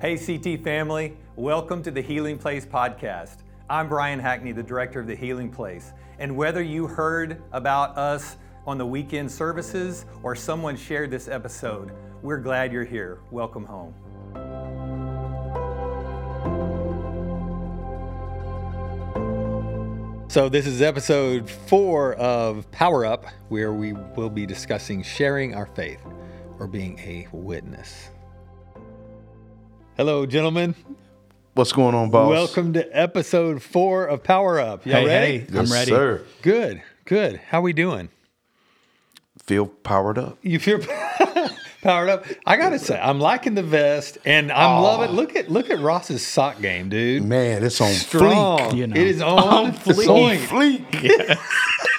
Hey, CT family, welcome to the Healing Place podcast. I'm Brian Hackney, the director of the Healing Place. And whether you heard about us on the weekend services or someone shared this episode, we're glad you're here. Welcome home. So, this is episode four of Power Up, where we will be discussing sharing our faith or being a witness. Hello, gentlemen. What's going on, boss? Welcome to episode four of Power Up. Y'all Hey, ready? hey, I'm ready. Sir. Good, good. How we doing? Feel powered up. You feel powered up? I gotta say, I'm liking the vest, and I'm loving. Look at look at Ross's sock game, dude. Man, it's on Strong. fleek. You know. It is on, On It's on point. fleek.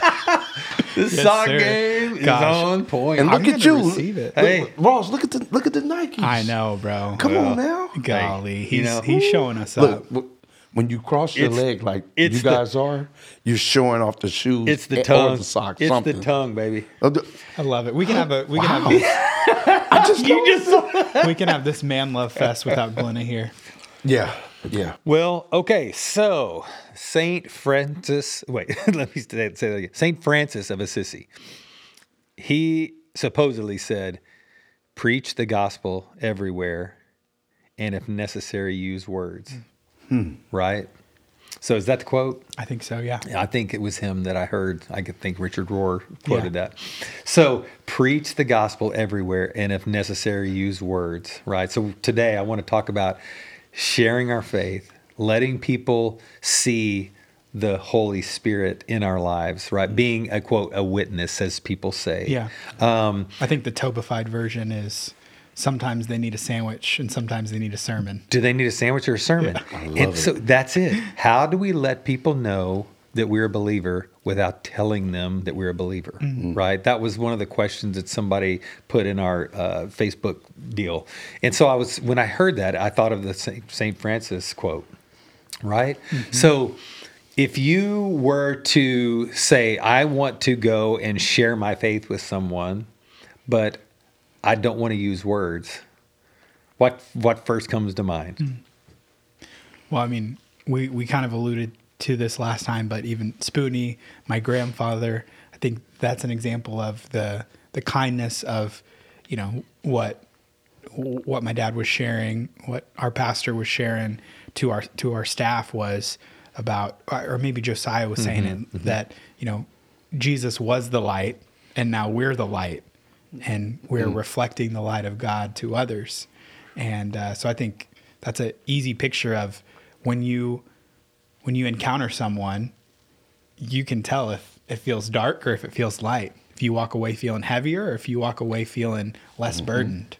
The sock sir. game is Gosh. on point. And I'm look at you. receive it. Look- Hey. Ross, look at the look at the Nikes. I know, bro. Come Well, on now. Golly, he's you know, he's showing us Look, up. w- when you cross your It's- leg like it's you the- guys are, you're showing off the shoes. it's the and- tongue. Or the socks. it's something. the tongue, baby. Uh, I love it. We can have a we can Wow. have this, I just You just we can have this man love fest without Glenna here. yeah yeah. Well, okay, so Saint Francis. Wait, let me say, say that again. Saint Francis of Assisi. He supposedly said, "Preach the gospel everywhere, and if necessary, use words." Hmm. Hmm. Right. So is that the quote? I think so. Yeah. I think it was him that I heard. I could think Richard Rohr quoted Yeah. that. So preach the gospel everywhere, and if necessary, use words. Right. So today I want to talk about sharing our faith, letting people see the Holy Spirit in our lives. Right. Being a quote a witness, as people say. Yeah. Um, I think the Tobified version is sometimes they need a sandwich and sometimes they need a sermon. Do they need a sandwich or a sermon? love and it. so that's it. How do we let people know that we're a believer without telling them that we're a believer? Mm-hmm. Mm-hmm. Right? That was one of the questions that somebody put in our uh, Facebook deal. And so I was, when I heard that, I thought of the St. Francis quote, right? Mm-hmm. So if you were to say, I want to go and share my faith with someone, but I don't want to use words. What what first comes to mind? Mm. Well, I mean, we, we kind of alluded to this last time, but even Spoonie, my grandfather, I think that's an example of the the kindness of, you know, what what my dad was sharing, what our pastor was sharing to our to our staff was about, or maybe Josiah was saying mm-hmm, it mm-hmm. that you know Jesus was the light, and now we're the light, and we're mm. reflecting the light of God to others, and uh, so I think that's an easy picture of when you when you encounter someone, you can tell if it feels dark or if it feels light. If you walk away feeling heavier or if you walk away feeling less burdened.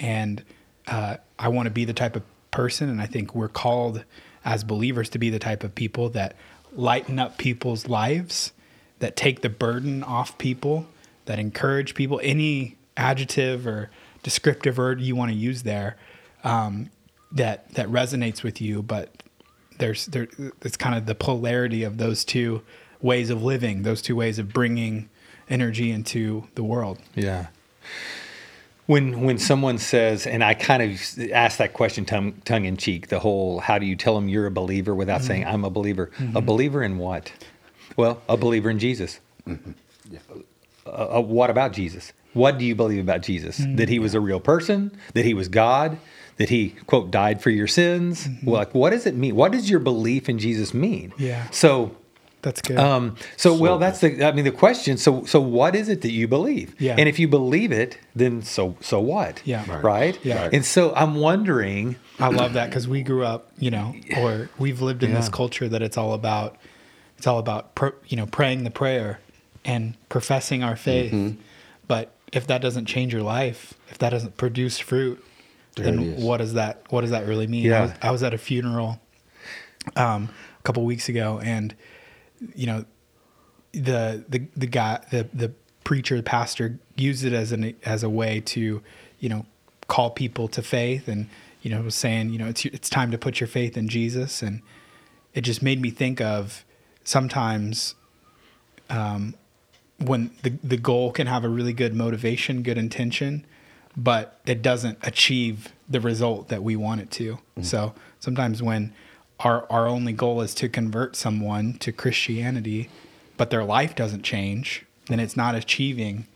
And uh, I want to be the type of person, and I think we're called as believers to be the type of people that lighten up people's lives, that take the burden off people, that encourage people. Any adjective or descriptive word you want to use there um, that that resonates with you, but there's there it's kind of the polarity of those two ways of living, those two ways of bringing energy into the world. Yeah. When when someone says, and I kind of ask that question tongue, tongue in cheek, the whole how do you tell them you're a believer without saying I'm a believer? A believer in what? Well, a believer in Jesus. Uh, uh, what about Jesus? What do you believe about Jesus? That he was a real person? That he was God? That he quote died for your sins? Well, like what does it mean? What does your belief in Jesus mean? Yeah. So That's good. Um, so, well, that's the. I mean, the question. So, so what is it that you believe? Yeah. And if you believe it, then so so what? Yeah. Right. Right. Yeah. Right. And so I'm wondering. I love that because we grew up, you know, or we've lived in this culture that it's all about, it's all about, pr- you know, praying the prayer and professing our faith. Mm-hmm. But if that doesn't change your life, if that doesn't produce fruit, then is. what does that what does that really mean? Yeah. I, was, I was at a funeral um, a couple weeks ago, and you know, the the the guy the the preacher the pastor used it as an as a way to you know call people to faith and you know was saying you know it's it's time to put your faith in Jesus and it just made me think of sometimes um, when the the goal can have a really good motivation good intention but it doesn't achieve the result that we want it to. So sometimes when our our only goal is to convert someone to Christianity, but their life doesn't change, then it's not achieving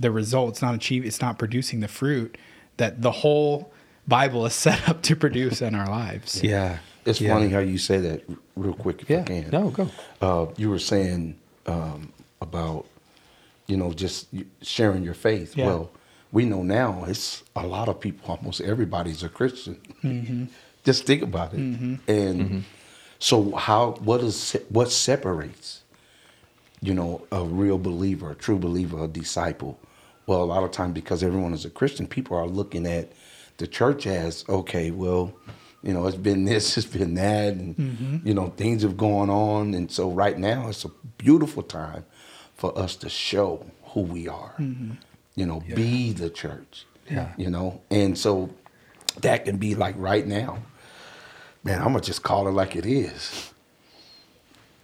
the result. It's not achieve. It's not producing the fruit that the whole Bible is set up to produce in our lives. Yeah. It's Yeah. funny how you say that real quick if Yeah. I can. No, go. Uh, you were saying um, about, you know, just sharing your faith. Yeah. Well, we know now it's a lot of people, almost everybody's a Christian. Mm-hmm. just think about it. Mm-hmm. And mm-hmm. so how, what is, what separates, you know, a real believer, a true believer, a disciple? Well, a lot of times because everyone is a Christian, people are looking at the church as, okay, well, you know, it's been this, it's been that, and mm-hmm. you know, things have gone on, and so right now it's a beautiful time for us to show who we are. You know, be the church. Yeah. You know, and so that can be like right now. Man, I'm gonna just call it like it is.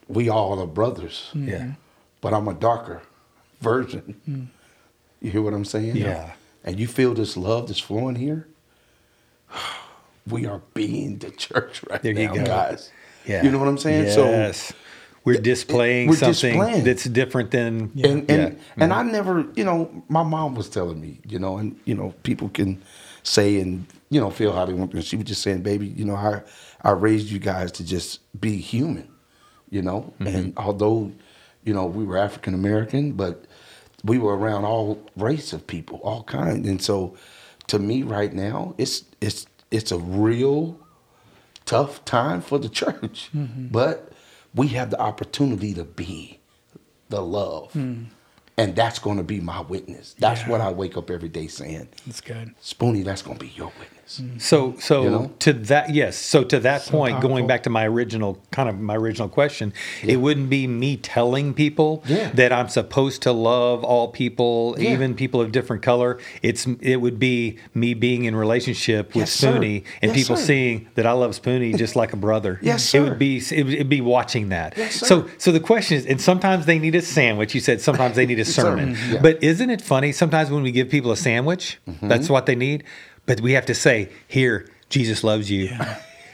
We all are brothers, Yeah. but I'm a darker version. Mm. You hear what I'm saying? Yeah. And you feel this love that's flowing here? We are being the church right There you now, go. guys. Yeah. You know what I'm saying? Yes. We're displaying we're something displaying. that's different than So and and, yeah. Mm-hmm. and I never, you know, my mom was telling me, you know, and you know, people can say and you know feel how they want to. She was just saying, baby, you know, I I raised you guys to just be human, you know, mm-hmm. and although, you know, we were African American, but we were around all race of people, all kind, and so to me right now, it's it's it's a real tough time for the church, mm-hmm. but we have the opportunity to be the love. Hmm. And that's going to be my witness. That's what I wake up every day saying, That's good. Spoonie, that's going to be your witness. Mm. So, so You know? to that, yes. So to that point, powerful. going back to my original kind of my original question, it wouldn't be me telling people Yeah. that I'm supposed to love all people, Yeah. even people of different color. It's it would be me being in relationship with Yes, sir. And Yes, people sir. seeing that I love Spoonie just like a brother. Yes, sir. It would be it would it'd be watching that. Yes, sir. so so the question is, and sometimes they need a sandwich. You said sometimes they need a sermon, Sermon, yeah. but isn't it funny? Sometimes when we give people a sandwich, Mm-hmm. that's what they need. But we have to say, "Here, Jesus loves you."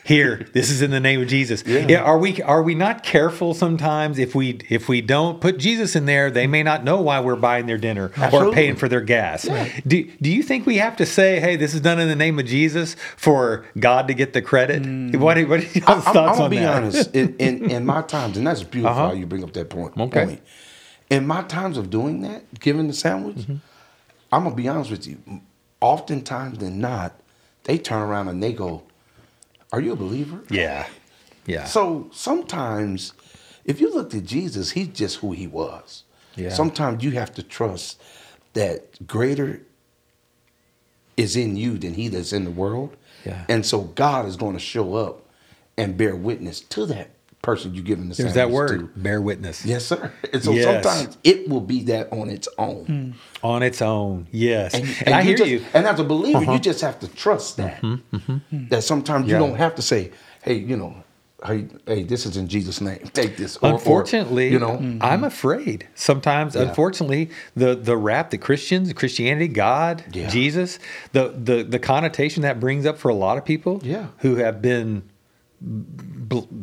Here, this is in the name of Jesus. Yeah. are we are we not careful sometimes if we if we don't put Jesus in there, they may not know why we're buying their dinner or paying for their gas. Do do you think we have to say, "Hey, this is done in the name of Jesus" for God to get the credit? What, are- what are your I, am thoughts I'm gonna on be that? honest. In, in in my times, and that's beautiful Uh-huh. how you bring up that point. Okay. point. In my times of doing that, giving the sandwich, Mm-hmm. I'm gonna be honest with you. Oftentimes than not, they turn around and they go, "Are you a believer?" Yeah, yeah. So sometimes, if you looked at Jesus, he's just who he was. Yeah. Sometimes you have to trust that greater is in you than he that's in the world. Yeah. And so God is going to show up and bear witness to that person you're giving the There's that word, to. bear witness. Yes, sir. And so Yes. sometimes it will be that on its own. Hmm. On its own, yes. And, And, I hear just, you. Uh-huh. And as a believer, you uh-huh. just have to trust that. Mm-hmm, mm-hmm. That sometimes Yeah. you don't have to say, "Hey, you know, hey, hey, this is in Jesus' name. Take this." Or- or, Unfortunately, you know, I'm mm-hmm. afraid sometimes. Yeah. Unfortunately, the the rap that Christians, Christianity, God, Yeah. Jesus, the the the connotation that brings up for a lot of people, Yeah. who have been.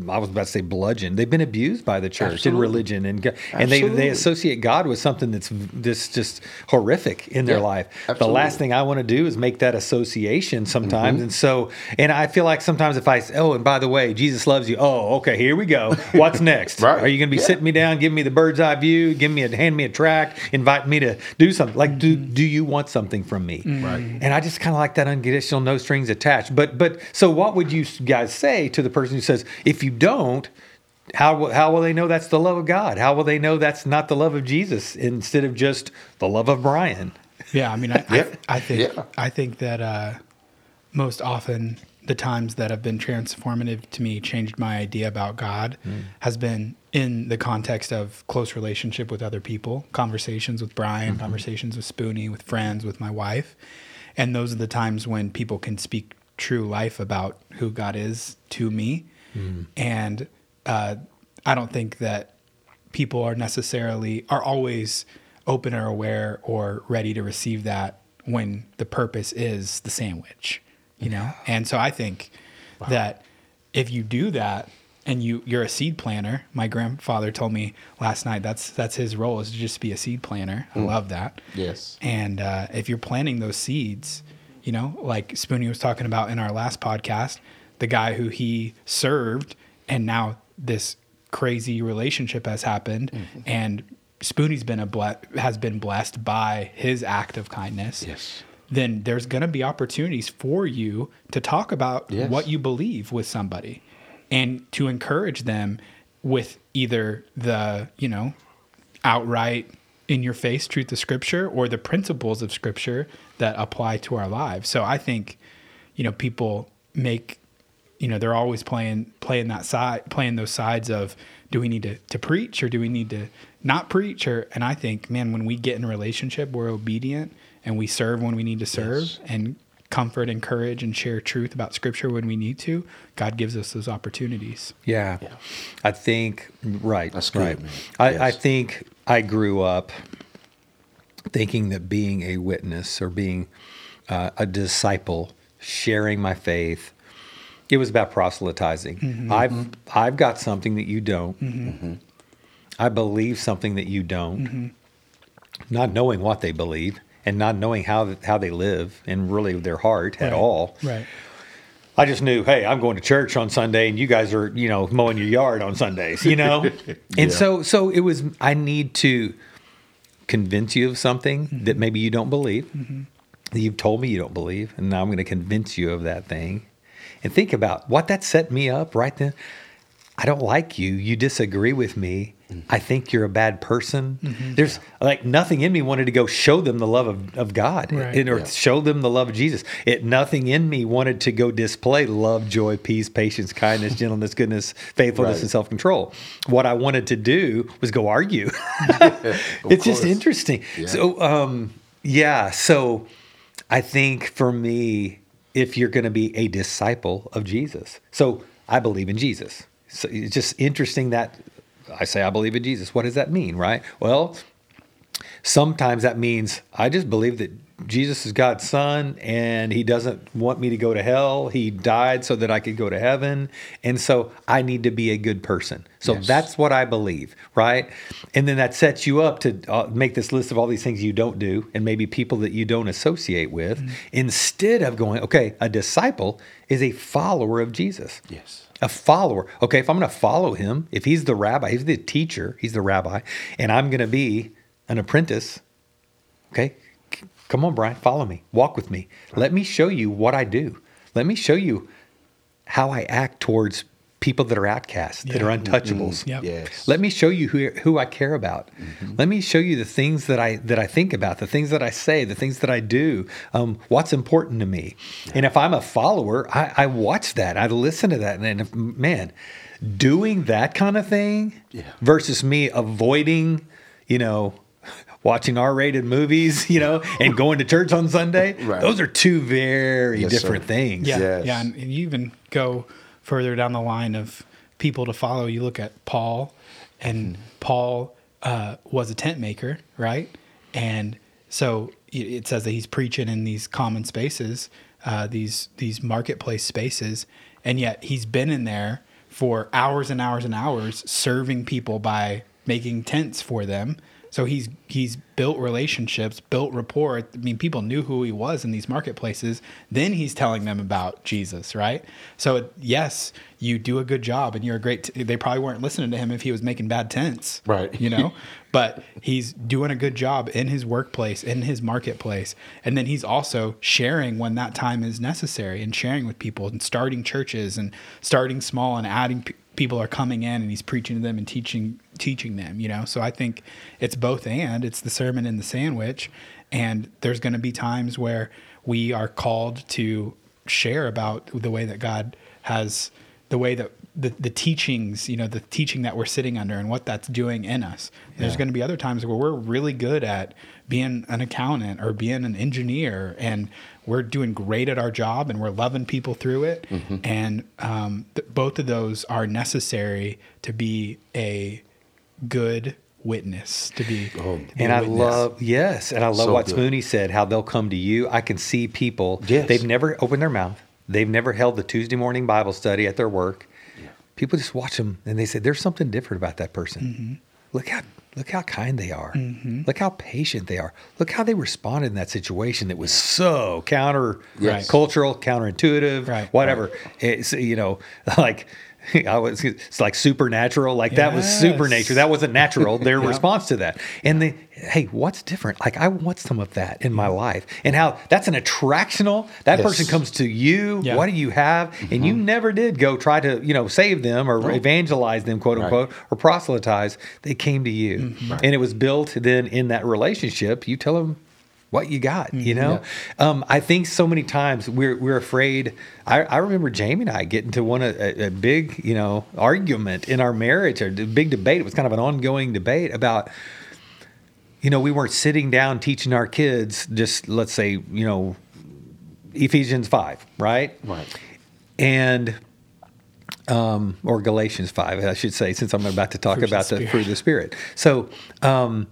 I was about to say bludgeoned. They've been abused by the church and religion, and and they, Absolutely. they associate God with something that's this just horrific in their Yeah, life. The last thing I want to do is make that association sometimes, Mm-hmm. and so and I feel like sometimes if I say, oh, and by the way, Jesus loves you. Oh, okay, here we go. What's next? Right. Are you going to be Yeah. sitting me down, giving me the bird's eye view, give me a hand me a tract, invite me to do something? Like, do do you want something from me? Right. And I just kind of like that unconditional, no strings attached. But but so what would you guys say to the person who says, if you don't? How, will- how will they know that's the love of God? How will they know that's not the love of Jesus instead of just the love of Brian? Yeah, I mean, I, Yeah. I, I think Yeah. I think that uh, most often the times that have been transformative to me, changed my idea about God, has been in the context of close relationship with other people, conversations with Brian, conversations with Spoonie, with friends, with my wife, and those are the times when people can speak true life about who God is to me, and uh, I don't think that people are necessarily are always open or aware or ready to receive that when the purpose is the sandwich, you know? And so I think that if you do that and you you're a seed planter, my grandfather told me last night that's that's his role is to just be a seed planter. I love that. Yes. And uh, if you're planting those seeds, you know, like Spoonie was talking about in our last podcast, the guy who he served, and now this crazy relationship has happened, mm-hmm. and Spoonie's been a ble- has been blessed by his act of kindness. Yes. Then there's going to be opportunities for you to talk about Yes. what you believe with somebody, and to encourage them with either the you know outright in your face truth of scripture or the principles of scripture that apply to our lives. So I think, you know, people make, you know, they're always playing playing that side playing those sides of do we need to, to preach or do we need to not preach or and I think, man, when we get in a relationship, we're obedient and we serve when we need to serve Yes. and comfort, and courage and share truth about scripture when we need to, God gives us those opportunities. Yeah. I think right. That's good, right. man. I, I think I grew up thinking that being a witness or being uh, a disciple, sharing my faith, it was about proselytizing. Mm-hmm. I've I've got something that you don't. I believe something that you don't. Mm-hmm. Not knowing what they believe and not knowing how how they live and really their heart at all. Right. I just knew, hey, I'm going to church on Sunday, and you guys are, you know, mowing your yard on Sundays, you know. Yeah. And so, so it was. I need to convince you of something mm-hmm. that maybe you don't believe. Mm-hmm. That you've told me you don't believe, and now I'm going to convince you of that thing. And think about what that set me up right then. I don't like you. You disagree with me. I think you're a bad person. There's like nothing in me wanted to go show them the love of, of God Right. and- or Yeah. show them the love of Jesus. It nothing in me wanted to go display love, joy, peace, patience, kindness, gentleness, goodness, faithfulness, Right. and self control. What I wanted to do was go argue. it's just interesting. Yeah. So, um, yeah. So, I think for me, if you're going to be a disciple of Jesus, so I believe in Jesus. So it's just interesting that I say I believe in Jesus. What does that mean, right? Well, sometimes that means I just believe that Jesus is God's son and he doesn't want me to go to hell. He died so that I could go to heaven. And so I need to be a good person. So Yes. that's what I believe, right? And then that sets you up to uh, make this list of all these things you don't do and maybe people that you don't associate with instead of going, okay, a disciple is a follower of Jesus Yes. a follower. Okay, if I'm going to follow him, if he's the rabbi, he's the teacher, he's the rabbi, and I'm going to be an apprentice, okay, come on, Brian, follow me, walk with me. Let me show you what I do. Let me show you how I act towards people that are outcasts, that are untouchables. Yep. Yes. Let me show you who, who I care about. Let me show you the things that I that I think about, the things that I say, the things that I do, um, what's important to me. And if I'm a follower, I, I watch that, I listen to that, and if, man, doing that kind of thing Yeah. versus me avoiding, you know. Watching R-rated movies, you know, and going to church on Sunday. Right. Those are two very Yes, different sir. things. Yeah, Yes. yeah, and you even go further down the line of people to follow. You look at Paul, and Paul uh, was a tent maker, right? And so it- it says that he's preaching in these common spaces, uh, these these marketplace spaces, and yet he's been in there for hours and hours and hours serving people by making tents for them. So he's he's built relationships, built rapport. I mean, people knew who he was in these marketplaces. Then he's telling them about Jesus, right? So yes, you do a good job, and you're a great. T- they probably weren't listening to him if he was making bad tents, Right. You know, but he's doing a good job in his workplace, in his marketplace, and then he's also sharing when that time is necessary, and sharing with people, and starting churches, and starting small, and adding. P- people are coming in and he's preaching to them and teaching teaching them you know? So i think it's both and. It's the sermon and the sandwich. And there's going to be times where we are called to share about the way that god has the way that the, the teachings you know the teaching that we're sitting under and what that's doing in us. There's going to be other times where we're really good at being an accountant or being an engineer and we're doing great at our job and we're loving people through it and um, th- both of those are necessary to be a good witness, to be. Oh, to be And a I witness. love yes, and I love So what good. Spoonie said. How they'll come to you. I can see people. Yes. They've never opened their mouth. They've never held the Tuesday morning Bible study at their work. People just watch them and they say, "There's something different about that person. Mm-hmm. Look how look how kind they are. Mm-hmm. Look how patient they are. Look how they responded in that situation that was so counter Yes. cultural, counterintuitive, Right. whatever. It's you know like." I was, it's like supernatural. Like that was Yes. supernature. That wasn't natural. Their Yeah. response to that. And they, hey, what's different? Like I want some of that in my life. And how that's an attractional. That Yes. person comes to you. Yeah. What do you have? And you mm-hmm. never did go try to, you know, save them or Right. evangelize them, quote Right. unquote, or proselytize. They came to you. Mm-hmm. And it was built then in that relationship. You tell them what you got, you know? Um, I think so many times we're, we're afraid. I, I remember Jamie and I getting to one, a, a big, you know, argument in our marriage, or a big debate. It was kind of an ongoing debate about, you know, we weren't sitting down teaching our kids just, let's say, you know, Ephesians 5, right? Right. and um, or Galatians five, I should say, since I'm about to talk Fruits of about the the Spirit. fruit of the spirit. So, um,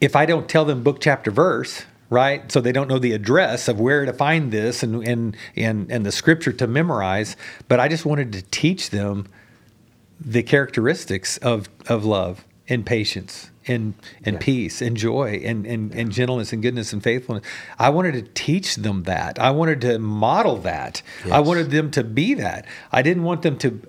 if I don't tell them book, chapter, verse, right, so they don't know the address of where to find this and and and and the scripture to memorize, but I just wanted to teach them the characteristics of of love and patience and and Yeah. peace and joy and, and and gentleness and goodness and faithfulness. I wanted to teach them that. I wanted to model that. I wanted them to be that. I didn't want them to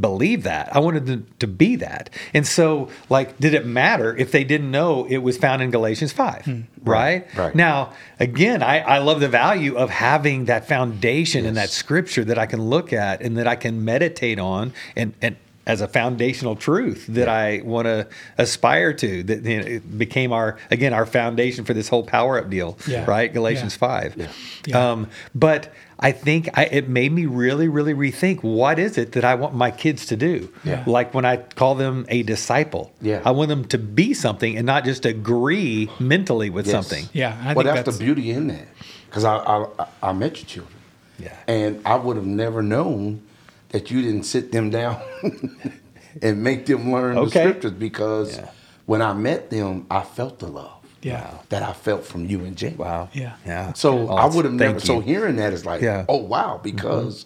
believe that. I wanted them to be that. And so like did it matter if they didn't know it was found in Galatians 5, right? Right, right. Now, again, I, I love the value of having that foundation and that scripture that I can look at and that I can meditate on and and as a foundational truth that I want to aspire to that you know, it became our again our foundation for this whole power up deal Yeah. right Galatians Yeah. 5 Yeah. Yeah. Um, but I think I, it made me really really rethink what is it that I want my kids to do Yeah. like when I call them a disciple Yeah. I want them to be something and not just agree mentally with Yes. something Yeah, I well, think that's, that's the beauty in that. Because I, I I- I met your children. Yeah. And I would have never known that you didn't sit them down and make them learn Okay. the scriptures because Yeah. when I met them, I felt the love Yeah. that I felt from you and Jay. wow Yeah. yeah So Oh, I would have thank never. So hearing that is like, Yeah. oh wow, because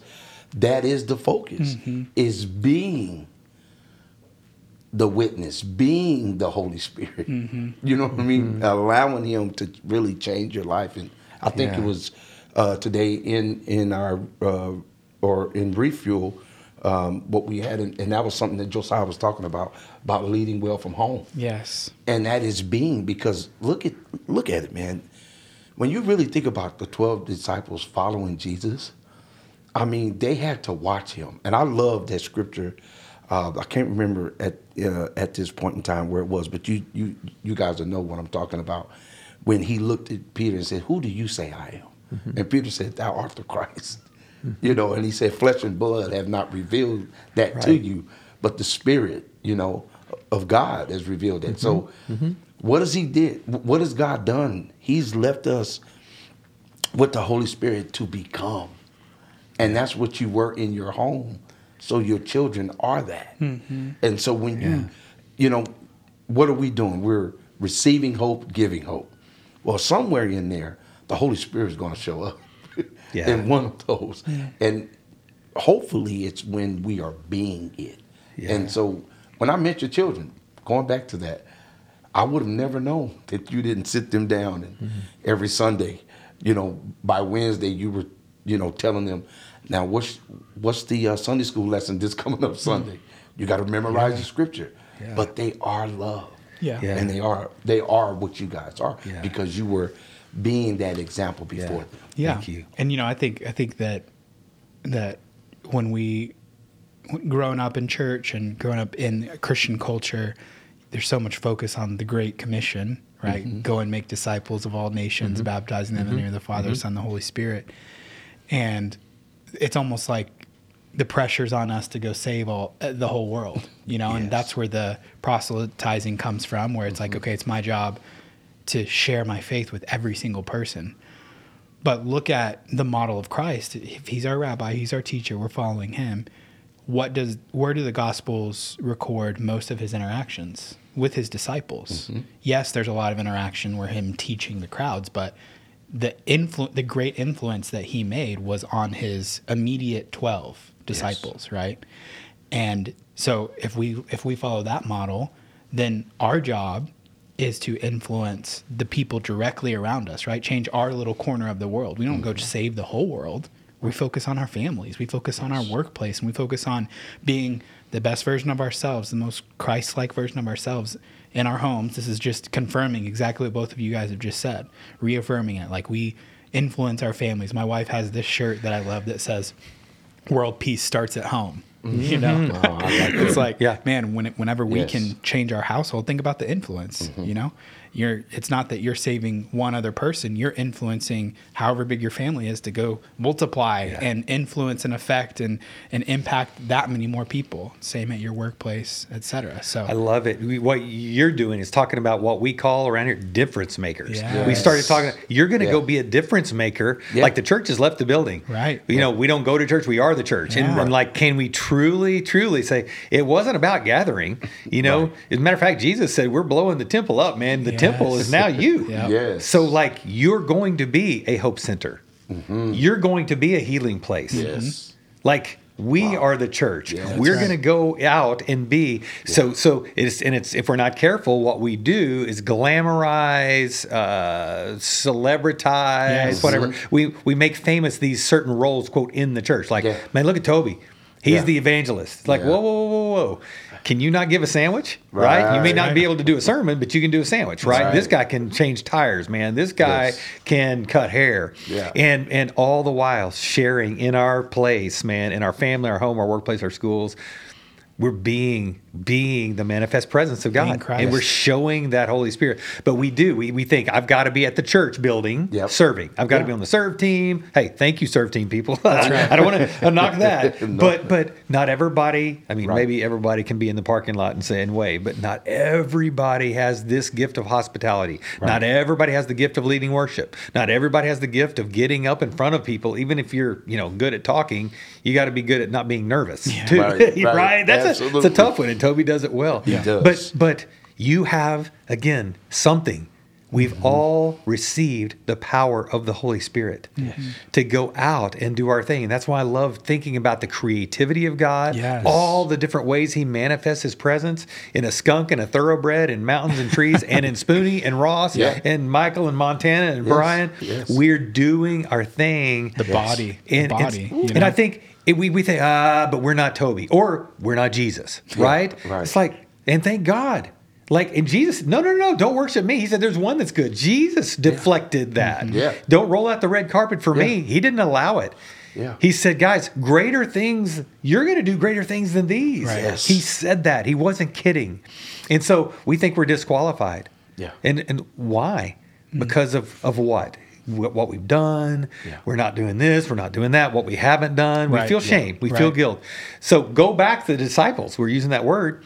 that is the focus is being the witness, being the Holy Spirit. You know what I mean? Allowing Him to really change your life. And I think Yeah. it was uh, today in in our uh, or in refuel. Um, what we had, and, and that was something that Josiah was talking about about leading well from home. Yes. and that is being because look at look at it man. When you really think about the 12 disciples following jesus i mean they had to watch him. And i love that scripture. Uh, i can't remember at uh, at this point in time where it was but you you you guys will know what i'm talking about. When he looked at peter and said who do you say i am? And peter said thou art the christ you know and he said flesh and blood have not revealed that to you but the spirit you know of god has revealed that. So mm-hmm. Mm-hmm. what has he did? What has god done? He's left us with the holy spirit to become. And that's what you were in your home. So your children are that. Mm-hmm. And so when you you know what are we doing? We're receiving hope giving hope. Well somewhere in there the holy spirit is going to show up Yeah. in one of those and hopefully it's when we are being it Yeah. and so when i met your children going back to that i would have never known that you didn't sit them down and Mm-hmm. every sunday you know by wednesday you were you know telling them now what's what's the uh, sunday school lesson this coming up sunday you got to memorize the scripture Mm-hmm. Yeah. but they are love Yeah. Yeah. and they are they are what you guys are Yeah. because you were being that example before Yeah. them Yeah. Thank you. And you know, I think I think that that when we growing up in church and growing up in a Christian culture, there's so much focus on the Great Commission, right? Mm-hmm. Go and make disciples of all nations, baptizing them in the name of the Father, Mm-hmm. Son, and the Holy Spirit. And it's almost like the pressure's on us to go save all uh, the whole world, you know, and that's where the proselytizing comes from, where it's Mm-hmm. like, okay, it's my job to share my faith with every single person. But look at the model of Christ. If he's our rabbi, he's our teacher, we're following him. what does where do the gospels record most of his interactions with his disciples mm-hmm. yes there's a lot of interaction where him teaching the crowds but the influ- the great influence that he made was on his immediate 12 disciples right and so if we if we follow that model then our job is to influence the people directly around us right? Change our little corner of the world. We don't go to save the whole world. We focus on our families. We focus on our workplace and we focus on being the best version of ourselves the most christ-like version of ourselves in our homes. This is just confirming exactly what both of you guys have just said reaffirming it. Like we influence our families. My wife has this shirt that i love that says world peace starts at home you know? Mm-hmm. It's like Yeah. man when it, whenever we Yes. can change our household think about the influence you know you're it's not that you're saving one other person you're influencing however big your family is to go multiply and influence and affect and and impact that many more people same at your workplace etc so I love it. We, what you're doing is talking about what we call around here difference makers. Yes. We started talking. You're going to Yeah. go be a difference maker. Yeah. Like the church has left the building. Right. You know, we don't go to church. We are the church. And, Yeah. and like, can we truly, truly say it wasn't about gathering? You know, as a matter of fact, Jesus said, "We're blowing the temple up, man. The temple is now you." Yeah. Yes. So, like, you're going to be a hope center. Mm-hmm. You're going to be a healing place. Yes. Mm-hmm. Like we are the church. Yeah. we're right. going to go out and be so. So it's and it's if we're not careful, what we do is glamorize, uh, celebritize, Yes. whatever. Mm-hmm. We we make famous these certain roles, quote, in the church. Like, Yeah. man, look at Toby. He's Yeah. the evangelist. It's like, Yeah. whoa, whoa, whoa, whoa, whoa. Can you not give a sandwich? Right. You may not be able to do a sermon, but you can do a sandwich, right? Right. This guy can change tires, man. This guy Yes. can cut hair. Yeah. And and all the while sharing in our place, man, in our family, our home, our workplace, our schools. We're being being the manifest presence of God, and we're showing that Holy Spirit. But we do we, we think I've got to be at the church building Yep. serving. I've got to Yeah. be on the serve team. Hey, thank you, serve team people. That's right. I don't want to knock that, No. but but not everybody. I mean, Right. maybe everybody can be in the parking lot and say and wave, but not everybody has this gift of hospitality. Not everybody has the gift of leading worship. Not everybody has the gift of getting up in front of people. Even if you're you know good at talking, you got to be good at not being nervous too. Right, Right, right. That's a, it's a tough one, and Toby does it well. He does. But but you have again something. We've Mm-hmm. all received the power of the Holy Spirit to go out and do our thing. And that's why I love thinking about the creativity of God, Yes. all the different ways He manifests His presence in a skunk and a thoroughbred in mountains and trees and in Spoonie and Ross Yeah. and Michael and Montana and Yes, Brian. yes. We're doing our thing. the body the And, body and, you and? I think it, we, we think, ah, but we're not Toby or we're not Jesus, right? right. It's like, and thank God. Like, and Jesus, no, no, no, don't worship me. He said, there's one that's good. Jesus deflected that. Mm-hmm. Yeah. Don't roll out the red carpet for me. He didn't allow it. Yeah. He said, guys, greater things, you're going to do greater things than these. Right. Yes. He said that. He wasn't kidding. And so we think we're disqualified. Yeah. And, and why? Because of, of what? What we've done. Yeah. We're not doing this. We're not doing that. What we haven't done. We Right. feel Yeah. shame. We feel guilt. So go back to the disciples. We're using that word.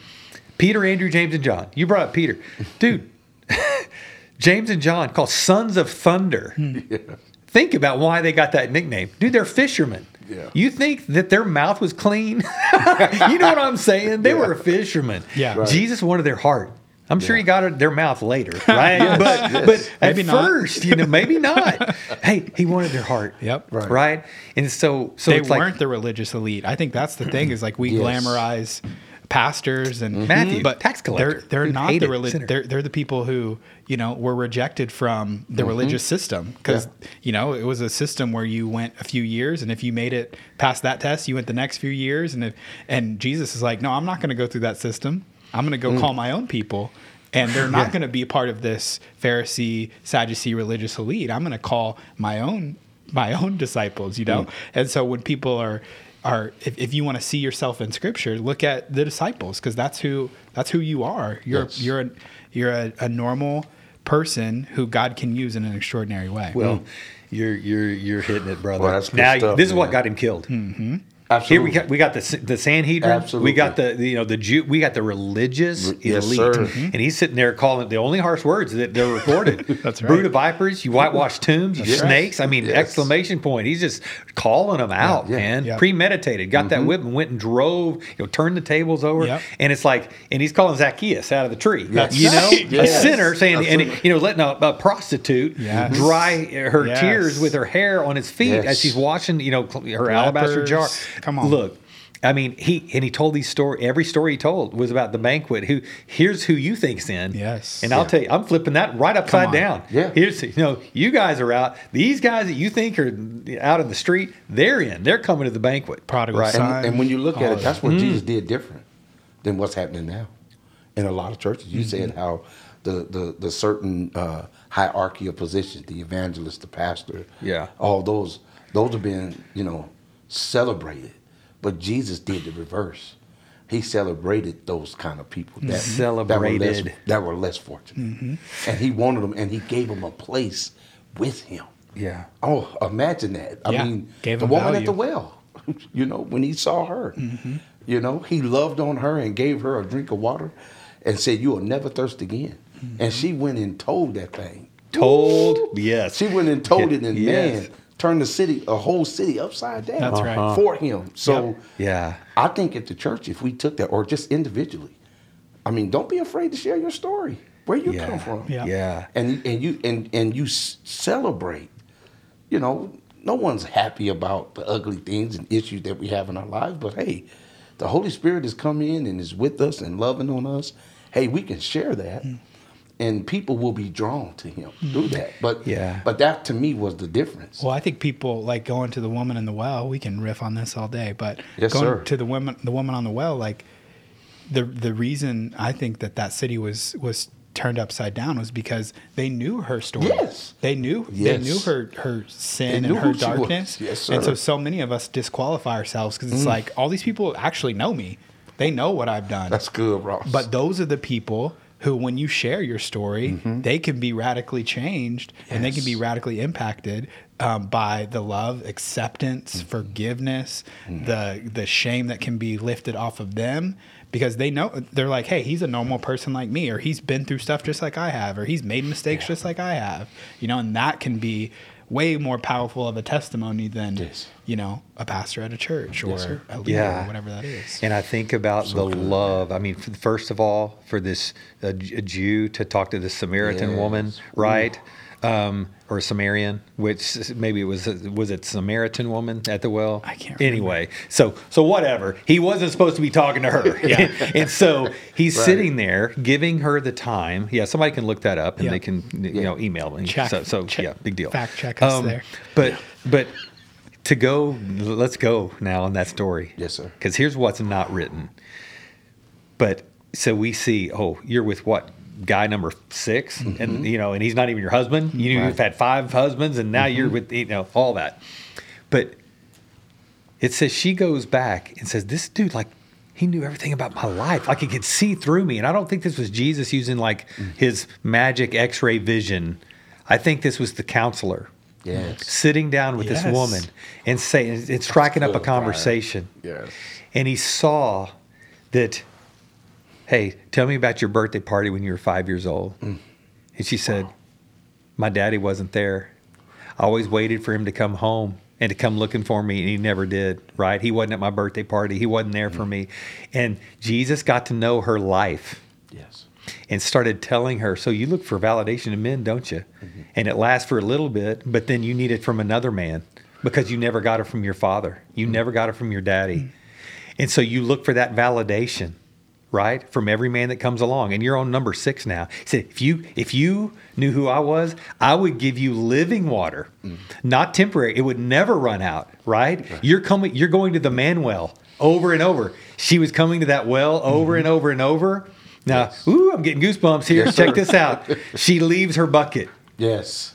Peter, Andrew, James, and John. You brought up Peter. Dude, James and John called sons of thunder. Hmm. Think about why they got that nickname. Dude, they're fishermen. Yeah. You think that their mouth was clean? you know what I'm saying? They were fishermen. Yeah. Right. Jesus wanted their heart. I'm sure he got it their mouth later, right? But but at not. first, you know, maybe not. hey, he wanted their heart. Yep. Right. Right. And so so they it's weren't like the religious elite. I think that's the thing is like we Yes. glamorize pastors and mm-hmm. Matthew, but tax collector, They're they're not the hated reli- sinner. they're they're the people who you know were rejected from the mm-hmm. religious system because you know it was a system where you went a few years and if you made it past that test you went the next few years and if, and Jesus is like no I'm not going to go through that system I'm going to go mm. call my own people and they're not going to be part of this Pharisee Sadducee religious elite. I'm going to call my own my own disciples you know? Mm. And so when people are are if, if you want to see yourself in scripture look at the disciples because that's who that's who you are. You're Yes. you're a, you're a, a normal person who god can use in an extraordinary way. Well, you're you're you're hitting it, brother. Well, that's good now stuff, this is what got him killed. Mm-hmm. Here we Absolutely. got we got the the Sanhedrin. Absolutely. We got the the, you know the Jew. We got the religious Yes, elite, sir. and he's sitting there calling the only harsh words that they're recorded. That's right. Brood of vipers, you whitewashed tombs, you Yes. snakes. I mean, Yes. exclamation point. He's just calling them out, yeah. man. Yep. Premeditated. Got Mm-hmm. that whip and went and drove. You know, turned the tables over, Yep. and it's like, and he's calling Zacchaeus out of the tree. Yes. You know, a sinner saying, and you know, letting a, a prostitute Yes. dry her Yes. tears with her hair on his feet Yes. as she's washing, you know, cl- her alabaster jar. Lepers. Come on. Look, I mean, he and he told these story. Every story he told was about the banquet. Who here's who you think's in. Yes. and I'll tell you, I'm flipping that right upside down. Yeah. here's you know, you guys are out. These guys that you think are out in the street, they're in. They're coming to the banquet. Prodigal right? son. And, and when you look at it, that's it. what Jesus did different than what's happening now. In a lot of churches, you said Mm-hmm. how the the the certain uh, hierarchy of positions, the evangelist, the pastor, Yeah. all those those are being you know celebrated, but Jesus did the reverse. He celebrated those kind of people that that were less, Celebrated. that were less fortunate, Mm-hmm. and he wanted them, and he gave them a place with him. Yeah. Oh, imagine that. I Yeah, mean, gave the woman at the well, you know, when he saw her, Mm-hmm. you know, he loved on her and gave her a drink of water and said, You will never thirst again. Mm-hmm. And she went and told that thing. Told, yes. She went and told it, and Yes. man, turned the city, a whole city upside down That's right. Uh-huh. for him. So Yeah. I think at the church, if we took that, or just individually, I mean, don't be afraid to share your story, where you Yeah. come from Yeah. Yeah. and and you and and you celebrate. You know, no one's happy about the ugly things and issues that we have in our lives, but hey, the Holy Spirit has come in and is with us and loving on us. Hey, we can share that, Mm. And people will be drawn to Him through that. But Yeah. but that to me was the difference. Well, I think people like going to the woman in the well. We can riff on this all day, but Yes, going sir. to the woman, the woman on the well, like the the reason I think that that city was was turned upside down was because they knew her story. Yes. they knew Yes. they knew her her sin and her who she was. darkness. Yes, sir. And so so many of us disqualify ourselves because Mm. it's like all these people actually know me. They know what I've done. That's good, Ross. But those are the people who, when you share your story, they can be radically changed and they can be Mm-hmm. Radically impacted um, by the love, acceptance, Mm-hmm. forgiveness, the the shame that can be lifted off of them because they know they're like, hey, he's a normal person like me, or he's been through stuff just like I have, or he's made mistakes just like I have, you know, and that can be way more powerful of a testimony than Yes. you know a pastor at a church or sir. a leader Yeah. or whatever that is. And I think about the love. I mean, first of all, for this uh, Jew to talk to this Samaritan woman, Yes. right? Um, or Samarian, which maybe it was was it Samaritan woman at the well? I can't remember. Anyway, so so whatever. He wasn't supposed to be talking to her, Yeah. and so he's Right. sitting there giving her the time. Yeah, somebody can look that up and Yeah. they can you know email me. Check- so so check- yeah, big deal. fact check us there. But but to go, let's go now on that story. Yes, sir. Because here's what's not written. But so we see, oh, you're with what? Guy number 6 and mm-hmm. you know, and he's not even your husband. You Right. you've had five husbands, and now you're mm-hmm. with you know all that. But it says she goes back and says, "This dude, like, he knew everything about my life. Like, he could see through me." And I don't think this was Jesus using like mm. his magic X-ray vision. I think this was the counselor yes, sitting down with Yes. this woman and saying, and striking up a conversation yes, and he saw that hey tell me about your birthday party when you were five years old. Mm. And she said my daddy wasn't there. I always waited for him to come home and to come looking for me and he never did right? He wasn't at my birthday party. He wasn't there for mm. me. And jesus got to know her life. Yes, and started telling her, So you look for validation in men, don't you? Mm-hmm. And it lasts for a little bit, but then you need it from another man because you never got it from your father. You mm. never got it from your daddy. And so you look for that validation, right? From every man that comes along. And you're on number six now. He said, if you if you knew who I was, I would give you living water. Mm. Not temporary. It would never run out, right? You're coming you're going to the man well over and over. She was coming to that well mm-hmm. over and over and over. Now, ooh, I'm getting goosebumps here. Yes, Check this out. She leaves her bucket. yes,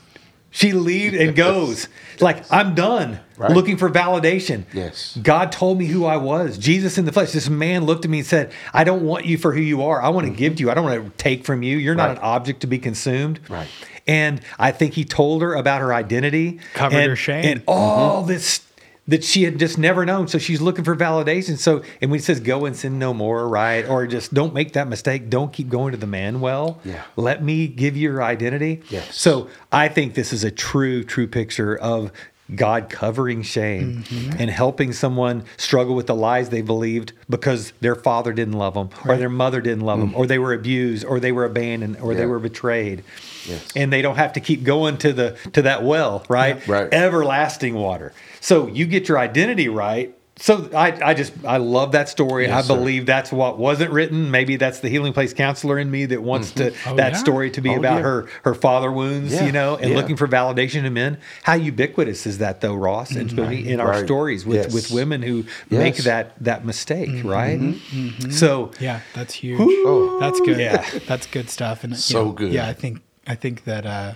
She leaves and goes. Like, I'm done Right. looking for validation. Yes. God told me who I was. Jesus in the flesh. This man looked at me and said, I don't want you for who you are. I want to mm-hmm. give to you. I don't want to take from you. You're not an object to be consumed. Right. And I think he told her about her identity. Covered and, her shame. And all mm-hmm. this that she had just never known. So she's looking for validation. So, and when he says go and sin no more, right? Or just don't make that mistake. Don't keep going to the man well. Yeah. Let me give you your identity. Yes. So I think this is a true, true picture of God covering shame mm-hmm. and helping someone struggle with the lies they believed because their father didn't love them or their mother didn't love them mm. or they were abused or they were abandoned or they were betrayed. Yes. And they don't have to keep going to the to that well, right? Yeah. Right. Everlasting water. So you get your identity right. So I, I just I love that story. Yes, I sir. believe that's what wasn't written. Maybe that's the healing place counselor in me that wants to Oh, that yeah. story to be Oh, about yeah. her her father wounds, Yeah, you know, and yeah. looking for validation in men. How ubiquitous is that though, Ross and Spoonie, in our stories with, Yes. with women who make that that mistake, Mm-hmm. right? So Yeah, that's huge. Oh. That's good. Yeah. that's good stuff. And you So know, good. Yeah, I think I think that uh,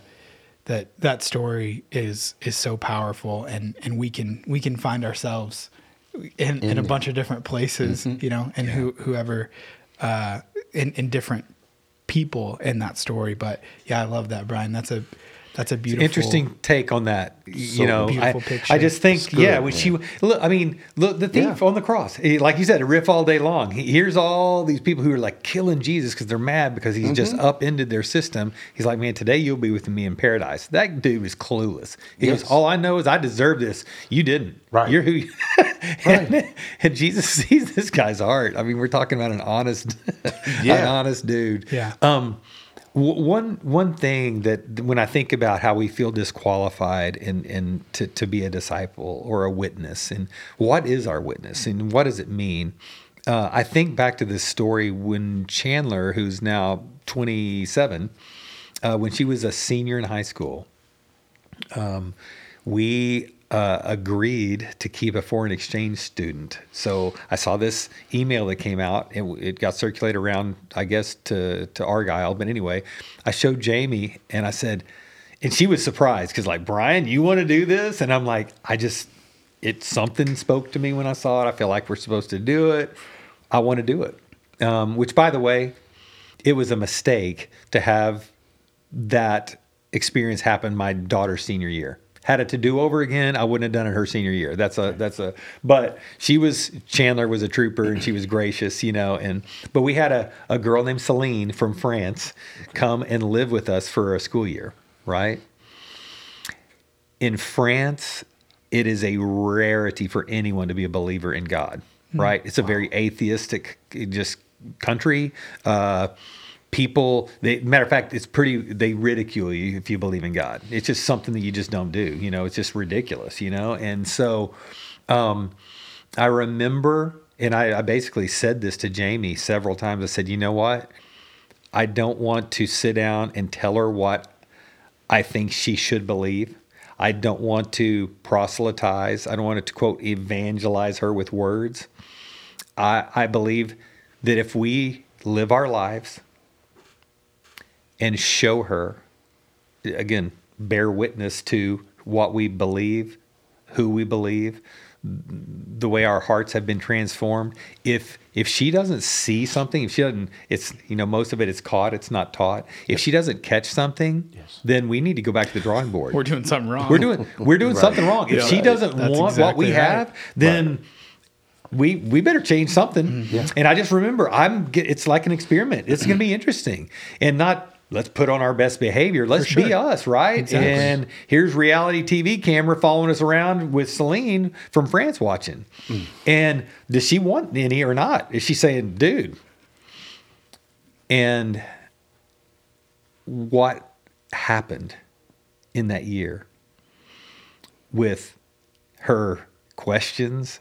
that that story is is so powerful, and and we can we can find ourselves in, in, a bunch of different places, Mm-hmm. you know, and who whoever uh, in in different people in that story. But yeah, I love that, Brian. That's a that's a beautiful interesting take on that. So you know, I, picture. I just think, good, yeah, when man. she look, I mean, look, the thief Yeah. on the cross, like you said, a riff all day long. He, hears all these people who are like killing Jesus because they're mad because he's just Mm-hmm. upended their system. He's like, man, today you'll be with me in paradise. That dude is clueless. He goes, all I know is I deserve this. You didn't. Right. You're who. You, and, Right. and Jesus sees this guy's heart. I mean, we're talking about an honest, an honest dude. Yeah. Um, one one thing that when I think about how we feel disqualified and and to, to be a disciple or a witness, and what is our witness, and what does it mean? Uh, I think back to this story when Chandler, who's now 27, uh, when she was a senior in high school, um, we uh, agreed to keep a foreign exchange student. So I saw this email that came out. It, it got circulated around, I guess, to to Argyle. But anyway, I showed Jamie, and I said, and she was surprised because like Brian, you want to do this? And I'm like, I just, it something spoke to me when I saw it. I feel like we're supposed to do it. I want to do it. Um, which, by the way, it was a mistake to have that experience happen my daughter's senior year. Had it to do over again, I wouldn't have done it her senior year. That's a that's a but she was Chandler was a trooper and she was gracious, you know, and but we had a, a girl named Celine from France come and live with us for a school year, right? In France, it is a rarity for anyone to be a believer in God, right? It's a very atheistic just country. Uh, people, they, matter of fact, it's pretty, they ridicule you if you believe in God. It's just something that you just don't do, you know, it's just ridiculous, you know? And so um, I remember, and I, I basically said this to Jamie several times. I said, you know what? I don't want to sit down and tell her what I think she should believe. I don't want to proselytize. I don't want to quote evangelize her with words. I, I believe that if we live our lives and show her, again, bear witness to what we believe, who we believe, the way our hearts have been transformed if if she doesn't see something if she doesn't it's you know most of it is caught it's not taught if she doesn't catch something Yes. then we need to go back to the drawing board We're doing something wrong. we're doing we're doing Right. something wrong if Yeah, she doesn't That's want what we right. have then we we better change something mm-hmm. Yeah. and i just remember i'm it's like an experiment it's going to be interesting and not let's put on our best behavior let's sure. be us right Exactly. and here's reality tv camera following us around with celine from france watching mm. and does she want any or not is she saying dude and what happened in that year with her questions,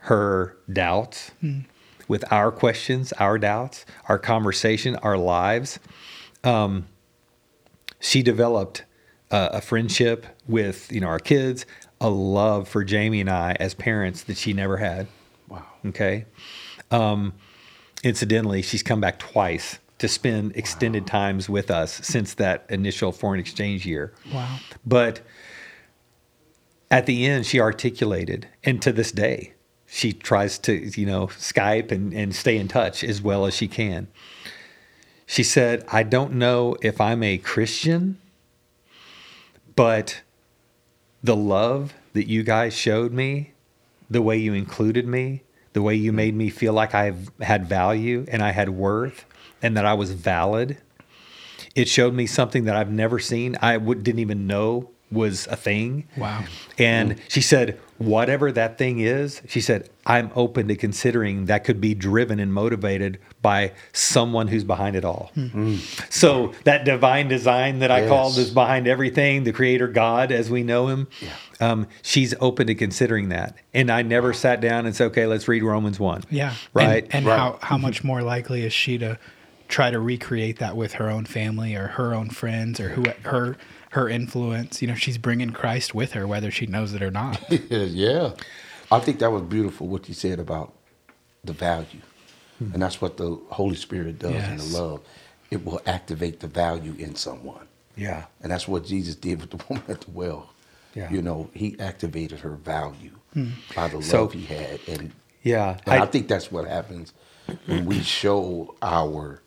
her doubts, hmm. with our questions, our doubts, our conversation, our lives. Um, she developed uh, a friendship with you know our kids, a love for Jamie and I as parents that she never had. Wow. Okay. Um, incidentally, she's come back twice to spend extended times with us since that initial foreign exchange year. Wow. But at the end, she articulated, and to this day, she tries to, you know, Skype and, and stay in touch as well as she can. She said, I don't know if I'm a Christian, but the love that you guys showed me, the way you included me, the way you made me feel like I had value and I had worth and that I was valid. It showed me something that I've never seen. I didn't even know was a thing. Wow. And she said, whatever that thing is, she said, I'm open to considering that could be driven and motivated by someone who's behind it all. Hmm. Hmm. So that divine design that I called is behind everything, the creator God as we know him. Um, she's open to considering that. And I never sat down and said, okay, let's read Romans 1. Yeah. Right. And, and Right. how, how mm-hmm. much more likely is she to try to recreate that with her own family or her own friends or who her her influence? You know, she's bringing Christ with her, whether she knows it or not. yeah. I think that was beautiful what you said about the value. Hmm. And that's what the Holy Spirit does in the love. It will activate the value in someone. yeah. And that's what Jesus did with the woman at the well. Yeah. You know, he activated her value hmm. by the So- love he had. And, Yeah. and I, I- think that's what happens when we show our,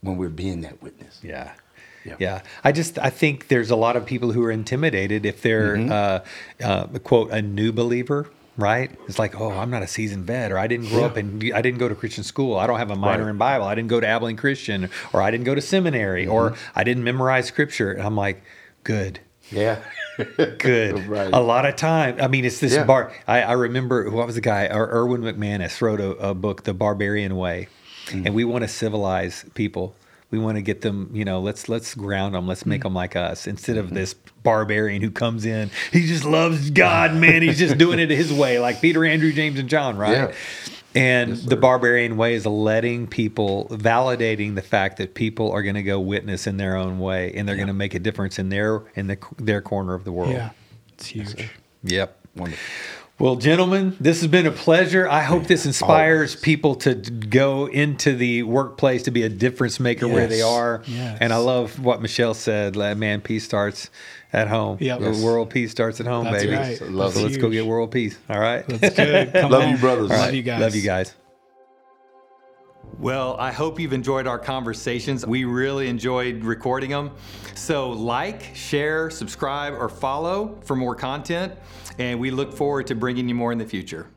when we're being that witness. Yeah. Yeah. Yeah. I just I think there's a lot of people who are intimidated if they're uh, uh, quote a new believer, right? It's like, oh, I'm not a seasoned vet, or I didn't grow up and I didn't go to Christian school. I don't have a minor Right. in Bible. I didn't go to Abilene Christian, or I didn't go to seminary, or I didn't memorize scripture. And I'm like, good. Yeah. Good. Right. A lot of time. I mean, it's this Yeah. bar. I, I remember what was the guy? Er- Erwin McManus wrote a, a book, The Barbarian Way, Mm. and we want to civilize people. We want to get them. You know, let's let's ground them. Let's make Mm. them like us instead Mm-hmm. of this barbarian who comes in. He just loves God, man. He's just doing it his way, like Peter, Andrew, James, and John, right? Yeah. And the barbarian way is letting people, validating the fact that people are going to go witness in their own way, and they're going to make a difference in their in the, their corner of the world. yeah. It's huge. Yep. Wonderful. Well, gentlemen, this has been a pleasure. I hope this inspires always. people to go into the workplace to be a difference maker where they are. Yes. And I love what Michelle said. Man, peace starts at home. Yep. Yes. World peace starts at home, That's baby. right. So Love let's it. go get world peace. All right. That's good. Come Love on. you, brothers. Love you guys. Love you guys. Well, I hope you've enjoyed our conversations. We really enjoyed recording them. So, like, share, subscribe, or follow for more content. And we look forward to bringing you more in the future.